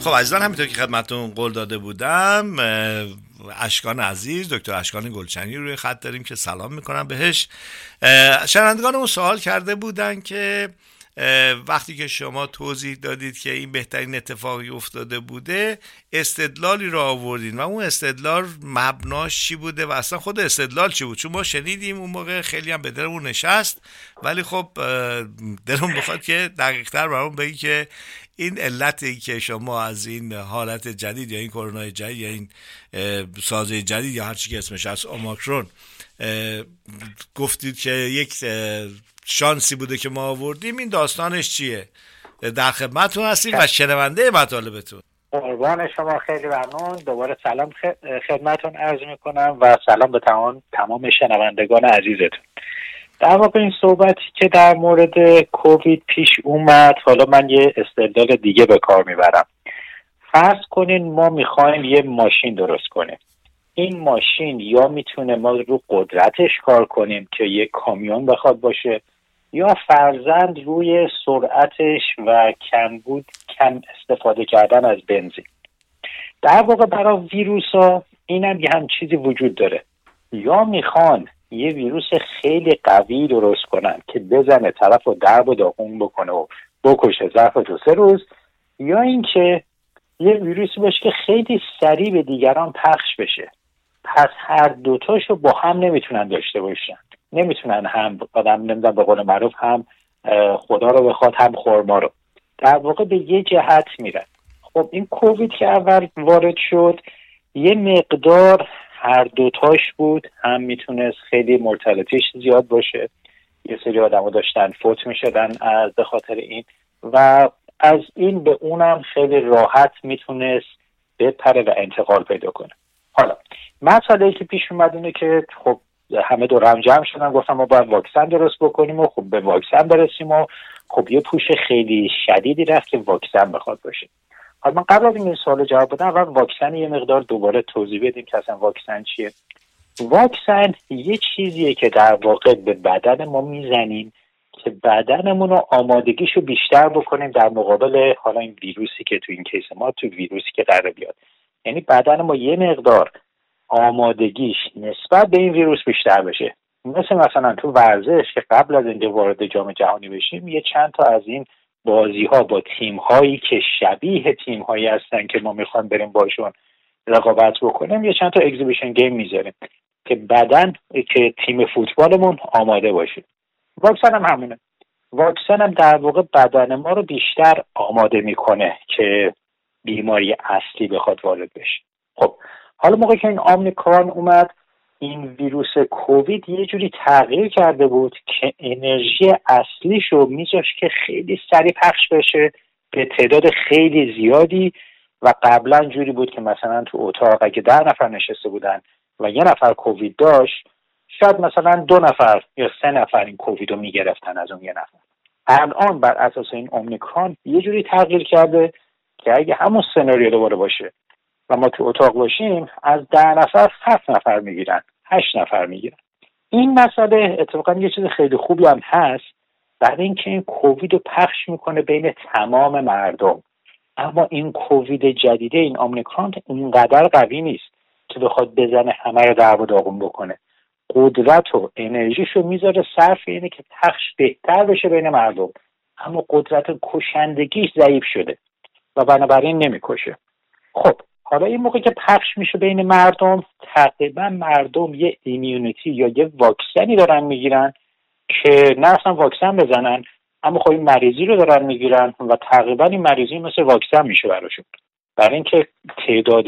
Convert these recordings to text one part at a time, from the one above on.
خب عزیزان همینطور که خدمتون قول داده بودم اشکان عزیز دکتر اشکان گلچنی روی خط داریم که سلام می‌کنم بهش. شنوندگانمون سوال کرده بودن که وقتی که شما توضیح دادید که این بهترین اتفاقی افتاده بوده استدلالی را آوردین و اون استدلال مبناش چی بوده و اصلا خود استدلال چی بود؟ چون ما شنیدیم اون موقع خیلی هم به درمون نشست ولی خب دلمون بخواد که دقیقتر برامون بگی که این علتی که شما از این حالت جدید یا این کرونا جدید یا این سازه جدید یا هر چی که اسمش هست اوماکرون گفتید که یک شانسی بوده که ما آوردیم. این داستانش چیه؟ در خدمتتون هستیم و شنونده مطالبتون. قربان شما خیلی ممنون. دوباره سلام خدمتون عرض می‌کنم و سلام به تمام تمام شنوندگان عزیزتون. در واقع این صحبتی که در مورد کووید پیش اومد حالا من یه استدلال دیگه به کار می‌برم. فرض کنین ما می‌خوایم یه ماشین درست کنیم. این ماشین یا می‌تونه ما رو قدرتش کار کنیم که یه کامیون بخواد باشه یا فرزند روی سرعتش و کمبود کم استفاده کردن از بنزین. در واقع برای ویروس ها این هم یه هم چیزی وجود داره. یا می‌خوان یه ویروس خیلی قوی درست کنن که بزنه طرف رو درب و داغون بکنه و بکشه ظرف دو سه روز. یا اینکه یه ویروسی باشه که خیلی سریع به دیگران پخش بشه. پس هر دوتاشو با هم نمی‌تونن داشته باشن. نمی‌تونن هم آدم نمی‌دونم به قول معروف هم خدا رو بخواد هم خورما رو. در واقع به یه جهت میرن. خب این کووید که اول وارد شد یه مقدار هر دوتاش بود هم می‌تونست خیلی مرتلطیش زیاد باشه. یه سری آدم داشتن فوت می‌شدن از به خاطر این. و از این به اونم خیلی راحت می‌تونست بپره و انتقال پیدا کنه. حالا مسئله که پیش اومد اینه که خب همه دور هم جمع شدن گفتم ما باید واکسن درست بکنیم و خب به واکسن برسیم و خب یه پوش خیلی شدیدی رفت که واکسن بخواد باشه. حالا من قبل از این سوال جواب بدم اول واکسن یه مقدار دوباره توضیح بدیم که اصلا واکسن چیه. واکسن یه چیزیه که در واقع به بدن ما می‌زنیم که بدنمون رو آمادگیش رو بیشتر بکنیم در مقابل حالا این ویروسی که تو این کیس ما تو ویروسی که قرار بیاد. یعنی بدن ما یه مقدار آمادگیش نسبت به این ویروس بیشتر بشه. مثل مثلا تو ورزش که قبل از اینکه وارد جام جهانی بشیم یه چند تا از این بازی ها با تیم هایی که شبیه تیم هایی هستن که ما می‌خوایم بریم باشون رقابت بکنیم یه چند تا اگزیبیشن گیم می‌ذاریم که بدن که تیم فوتبالمون آماده باشه. واکسن هم همونه. واکسن هم در واقع بدن ما رو بیشتر آماده می‌کنه که بیماری اصلی بخواد وارد بشه. خب حالا موقعی که این آمنیکرون اومد این ویروس کووید یه جوری تغییر کرده بود که انرژی اصلیش رو میذاش که خیلی سریع پخش بشه به تعداد خیلی زیادی و قبلا جوری بود که مثلا تو اتاق اگه ده نفر نشسته بودن و یه نفر کووید داشت شاید مثلا دو نفر یا سه نفر این کووید رو می‌گرفتن از اون یه نفر. الان بر اساس این اومیکرون یه جوری تغییر کرده که اگه همون سناریو دوباره باشه و ما تو اتاق باشیم از ده نفر هفت نفر می‌گیرن هشت نفر می‌گیرن. این مسئله اتفاقا یه چیز خیلی خوبی هم هست. بعد اینکه این کووید رو پخش می‌کنه بین تمام مردم. اما این کووید جدیده این آمنیکرون اونقدر قوی نیست که بخواد بزنه همه رو در داغون بکنه. قدرت و انرژیشو می‌ذاره صرف اینه که پخش بهتر بشه بین مردم. اما قدرت کشندگیش ضعیف شده و بنابراین نمی‌کشه. خب حالا این موقع که پخش میشه بین مردم تقریبا مردم یه ایمیونیتی یا یه واکسنی دارن می‌گیرن که نه اصلا واکسن بزنن اما خب این مریضی رو دارن می‌گیرن و تقریبا این مریضی مثل واکسن میشه براشون. برای اینکه تعداد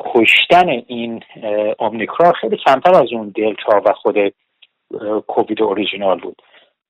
کشتن این اومیکرون خیلی کمتر از اون دلتا و خود کووید اوریجینال بود.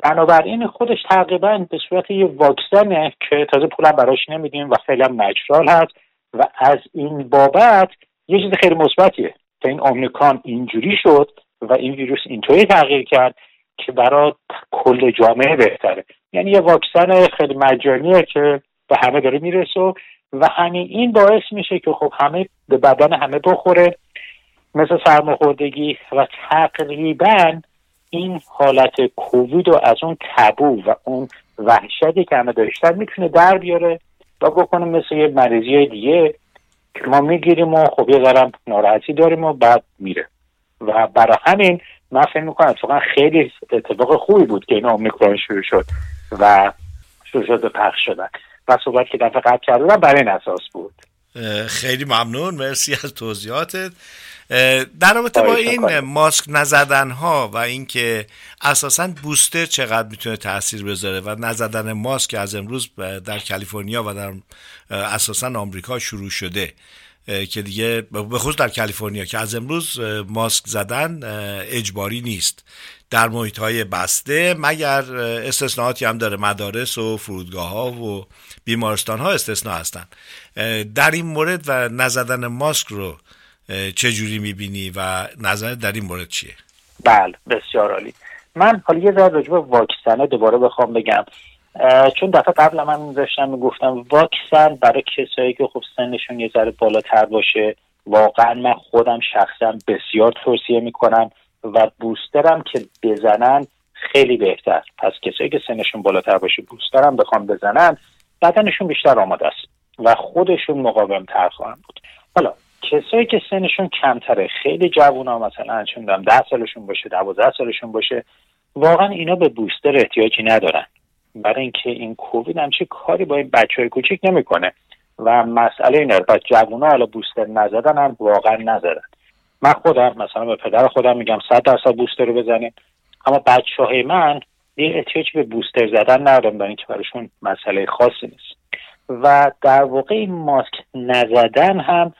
بنابراین خودش تقریبا به صورت یه واکسنه که تازه پولم براش نمیدیم و خیلی مجرال هست. و از این بابت یه چیز خیلی مثبتیه. تا این اومیکرون اینجوری شد و این ویروس اینطوری تغییر کرد که برای کل جامعه بهتره. یعنی یه واکسن خیلی مجانیه که به همه داره می‌رسه و همین این باعث میشه که خب همه به بدن همه بخوره. مثل سرماخوردگی و تقریبا این حالت کووید و از اون تبو و اون وحشتی که همه داشتن می‌تونه در بیاره. و بکنه مثل یه مریضی دیگه که ما می‌گیریم و خب یه ذرم ناراحتی داریم و بعد میره. و برای همین من فکر می‌کنم اتفاقا خیلی اتفاق خوبی بود که این اومیکرون شروع شد و شروع شد به پخش شدن. و صحبت که دفعه قبل کردم برای این اساس بود. خیلی ممنون مرسی از توضیحاتت. در رابطه با این ماسک نزدن ها و اینکه اساسا بوستر چقدر می‌تونه تاثیر بذاره و نزدن ماسک از امروز در کالیفرنیا و در اساسا آمریکا شروع شده که دیگه به خصوص در کالیفرنیا که از امروز ماسک زدن اجباری نیست. در محیط های بسته مگر استثناءاتی هم داره مدارس و فرودگاه ها و بیمارستان ها استثناء هستن. در این مورد و نزدن ماسک رو چه جوری می‌بینی و نظر در این مورد چیه؟ بله بسیار عالی. من حالا یه ذره راجع به واکسن دوباره بخوام بگم. چون دفعه قبل من داشتم می‌گفتم واکسن برای کسایی که خب سنشون یه ذره بالاتر باشه واقعا من خودم شخصا بسیار توصیه می‌کنم. و بوسترم که بزنن خیلی بهتر. پس کسایی که سنشون بالاتر باشه بوسترم بخوام بزنن بدنشون بیشتر آماده است و خودشون مقاوم تر خواهم بود. حالا کسایی که سنشون کمتره خیلی ها مثلا چون ده سالشون باشه دوازده سالشون باشه واقعا اینا به بوستر احتیاجی ندارن. برای اینکه این کووید هم چه کاری با این بچه های کوچیک نمی‌کنه. و مسئله اینه بس جوونا حالا بوستر نزدن هم واقعا نزدن. من خودم مثلا به پدر خودم میگم صد درصد بوستر رو بزنیم اما بچه های من دیگه احتیاج به بوستر زدن ندارم برای اینکه براشون مسئله خاصی نیست. و در واقع این ماسک نزدن هم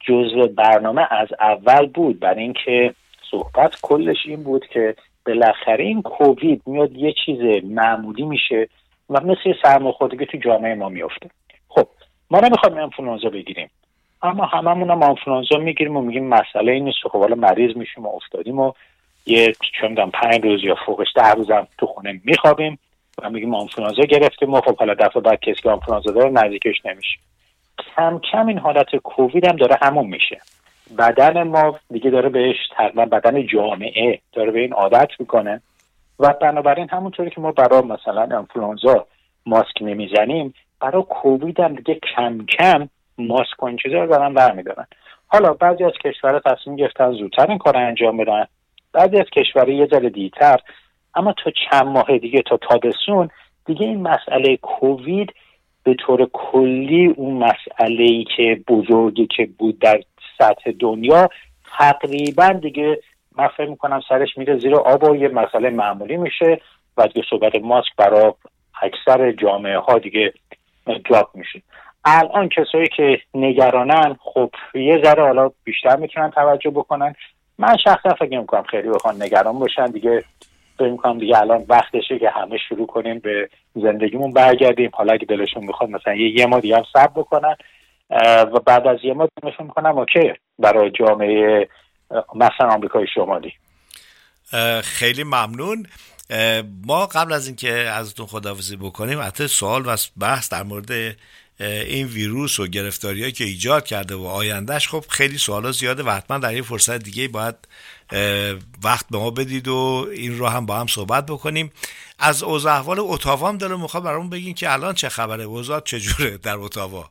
جزء برنامه از اول بود. برای اینکه صحبت کلش این بود که بالاخره این کووید میاد یه چیز معمولی میشه و مثل سرماخوردگی تو جامعه ما میفته خب ما نمی‌خوایم انفلانزا بگیریم. اما هممون هم آنفلانزا می‌گیریم و میگیم مسئله این نیست خب مریض میشیم و افتادیم و یه چون پنج روز یا فوقش ده روزم تو خونه میخوابیم و میگیم آنفلانزا گرفتیم و خب حالا دفعه بعد کسی که آنفلانزا داره نزدیکش نمیشه. کم کم این حالت کووید هم داره همون میشه. بدن ما دیگه داره بهش تقریبا بدن جامعه داره به این عادت می‌کنه و بنابراین همونطوری که ما برای مثلا انفلانزا ماسک نمی‌زنیم برای کووید هم دیگه کم کم ماسک و این چیزا رو دارن برمیدارن. حالا بعضی از کشورها تصمیم گرفتن زودتر این کار انجام بدن. بعضی از کشورها یه ذره دیتر اما تا چند ماه دیگه تا تابستون دیگه این مسئله کووید به طور کلی اون مسئله ای که بزرگی که بود در سطح دنیا تقریبا دیگه من فکر می‌کنم سرش میره زیر آب و یه مسئله معمولی میشه و دیگه صحبت ماسک برای اکثر جامعه ها دیگه جاب میشه. الان کسایی که نگرانن خب یه ذره حالا بیشتر می‌تونن توجه بکنن. من شخصا فکر می‌کنم خیلی بخوان نگران باشن دیگه. فکر می‌کنم دیگه الان وقتشه که همه شروع کنیم به زندگیمون برگردیم. حالا اگه دلشون می‌خواد مثلا یه, یه ما دیگه هم صبر بکنن. و بعد از یه ما نشون می‌کنم اوکی برای جامعه مثلا آمریکای شمالی. خیلی ممنون. ما قبل از اینکه ازتون خداحافظی بکنیم حتی سوال و بحث در مورد این ویروس و گرفتاری که ایجاد کرده و آیندهش خب خیلی سوالا زیاده و حتما در یه فرصت دیگه باید وقت به ما بدید و این رو هم با هم صحبت بکنیم. از اوضاع احوال اتاوا هم داره می‌خواد برامون بگین که الان چه خبره؟ اوضاع چجوره در اتاوا؟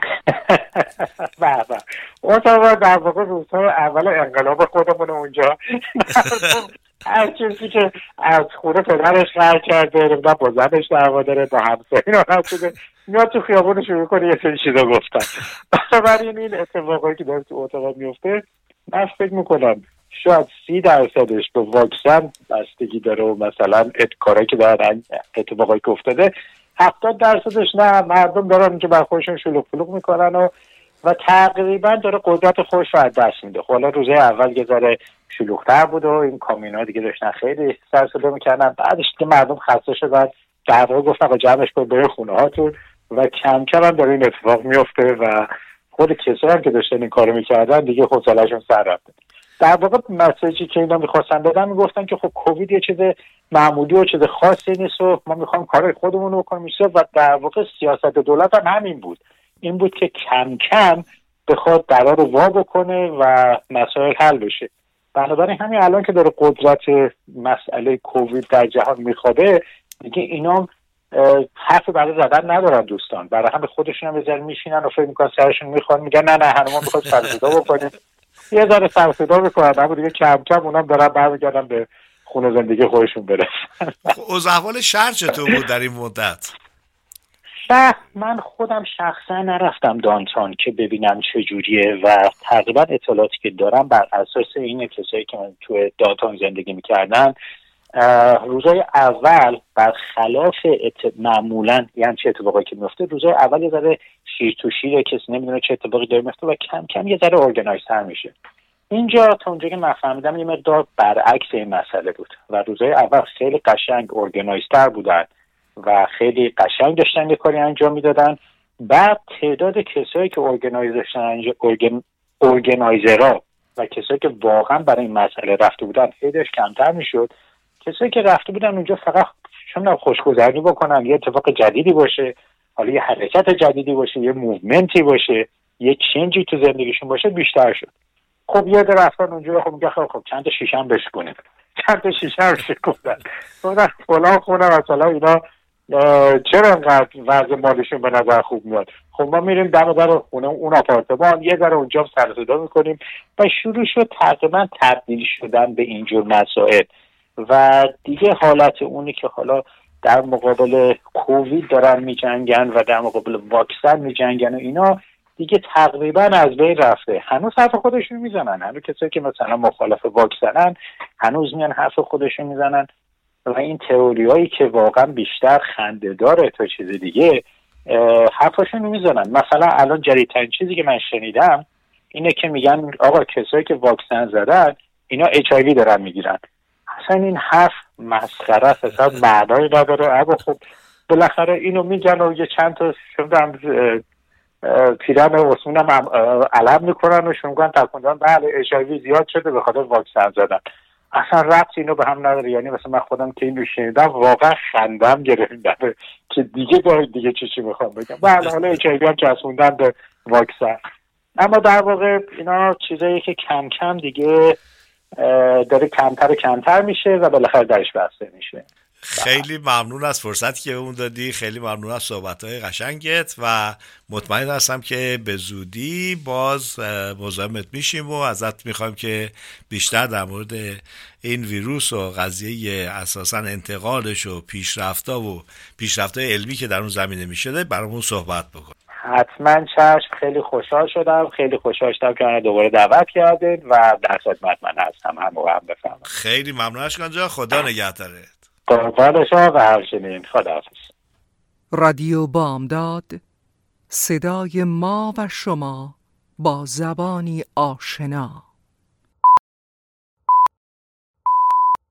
بله اتاوا در واقع روزهای اول انقلاب خودمون اونجا. هر چیزی که از خونه پدرش قرار کرده نمی‌دونم با زنش دعوا داره با همسایه ناراحت شده میاد تو خیابون شروع کنه یه سری چیزا گفتن. بنابراین این اتفاقایی که داره تو اتاق میفته من فکر می‌کنم شاید سی درصدش به واکسن بستگی داره و مثلا کارهایی که دارن اتفاقایی که افتاده هفتاد درصدش نه. مردم دارن که بر خودشون شلوغ پلوغ می‌کنن و و تقریبا داره قدرت خودش رو از دست میده. خب حالا روزه اول یه ذره شلوغتر بود و این کامینا دیگه داشتن خیلی سر صدا می‌کردن. بعدش که مردم خسته شدن. در گفتن با جمعش کن بره خونه هاتون. و کم کم هم داره این اتفاق میفته و خود کسایی هم که داشتن این کارو می‌کردن دیگه حوصلهشون سر رفته. در واقع مسیجی که اینا می‌خواستن بدن می‌گفتن که خب کووید یه چیز معمولی و چیز خاصی نیست و ما می‌خوام کار خودمون رو بکنیم و در واقع سیاست دولت هم همین بود. این بود که کم کم بخواد درا رو وا بکنه و مسائل حل بشه. بنابراین همین الان که داره قدرت مسئله کووید در جهان میخوابه دیگه اینا حرف برای زدن ندارن دوستان. برای همه خودشون هم بذار میشینن و فکر می‌کنن سرشون می‌خوان. میگن نه نه هنوز می‌خواد سرصدا بکنیم. یه ذره سرصدا می‌کنن اما دیگه کم کم اونم دارن برمیگردن به خونه زندگی خودشون برسن. از احوال شهر چطور بود در این مدت؟ شهر من خودم شخصا نرفتم دانتان که ببینم چجوریه و تقریبا اطلاعاتی که دارم بر اساس این کسایی که من توی دانتان زندگی می‌کردن روزای اول برخلاف ات... معمولا یعنی چه اتفاقی که میفته روزای اول یه ذره شیر تو شیر کسی نمی‌دونه چه اتفاقی داره میفته و کم کم یه ذره ارگنایزتر میشه. اینجا تا اونجا که من فهمیدم یه مقدار برعکس این مسئله بود و روزای اول خیلی قشنگ organized تر بودن. و خیلی قشنگ داشتن یه کاری انجام می‌دادن. بعد تعداد کسایی که organization organizer ها و کسایی که واقعا برای این مسئله رفته بودن خیلیش کمتر می‌شد. کسایی که رفته بودن اونجا فقط چون خوشگذرانی بکنن. یه اتفاق جدیدی باشه. حالا یه حرکت جدیدی باشه یه movement ی باشه یه چنجی تو زندگیشون باشه بیشتر شد. خب یاد رفتن اونجا خب میگه خب, خب چند تا شیشم بشکنیم چند تا شیشم شکوندن فلان خونه مثلا اینا چرا انقدر وضع مالشون به نظر خوب میاد؟ خب ما میریم دم در خونه اون آپارتمان یه ذره اونجا سر صدا می‌کنیم و شروع شد تقریبا تبدیل شدن به اینجور مسائل. و دیگه حالت اونی که حالا در مقابل کووید دارن میجنگن و در مقابل واکسن میجنگن و اینا دیگه تقریبا از بین رفته. هنوز حرف خودشون می‌زنن. هنوز کسایی که مثلا مخالف واکسنن هنوز میان حرف خودشون می‌زنن. و این تئوریایی که واقعا بیشتر خنده داره تا چیز دیگه حرفاشون می‌زنن. مثلا الان جدیدترین چیزی که من شنیدم اینه که میگن آقا کسایی که واکسن زدن اینا اچ دارن می‌گیرن. اصلا این حرف مسخره است. اصلا معنایی نداره. اما خب بالاخره اینو میگن و یه چند تا شدم پیرن عثمون هم علم می‌کنن و شما تکوندن بله اچ زیاد شده به خاطر واکسن زدن. اصلا ربط اینو به هم نداره. یعنی مثلا من خودم که اینو شنیدم واقعا خندم گرفت که دیگه باید دیگه چی چی می‌خوام بگم. بله حالا اچ هم چسبوندن به واکسن. اما در واقع اینا چیزایی که کم کم دیگه داره کمتر و کمتر میشه و بالاخره درش بسته میشه. خیلی ممنون از فرصتی که اون دادی. خیلی ممنون از صحبت های قشنگت و مطمئن هستم که به زودی باز مزاحمت میشیم و ازت می‌خوایم که بیشتر در مورد این ویروس و قضیه اساسا انتقالش و پیشرفتا و پیشرفتا علمی که در اون زمینه می‌شده برامون صحبت بکن. حتما چشم. خیلی خوشحال شدم. خیلی خوشحال شدم که دوباره دعوت کردید و در خدمت من هستم. هم هم بفهمم خیلی ممنون اشکان جا خدا نگهدارت شما و همچنین خدا رادیو بامداد صدای ما و شما با زبانی آشنا.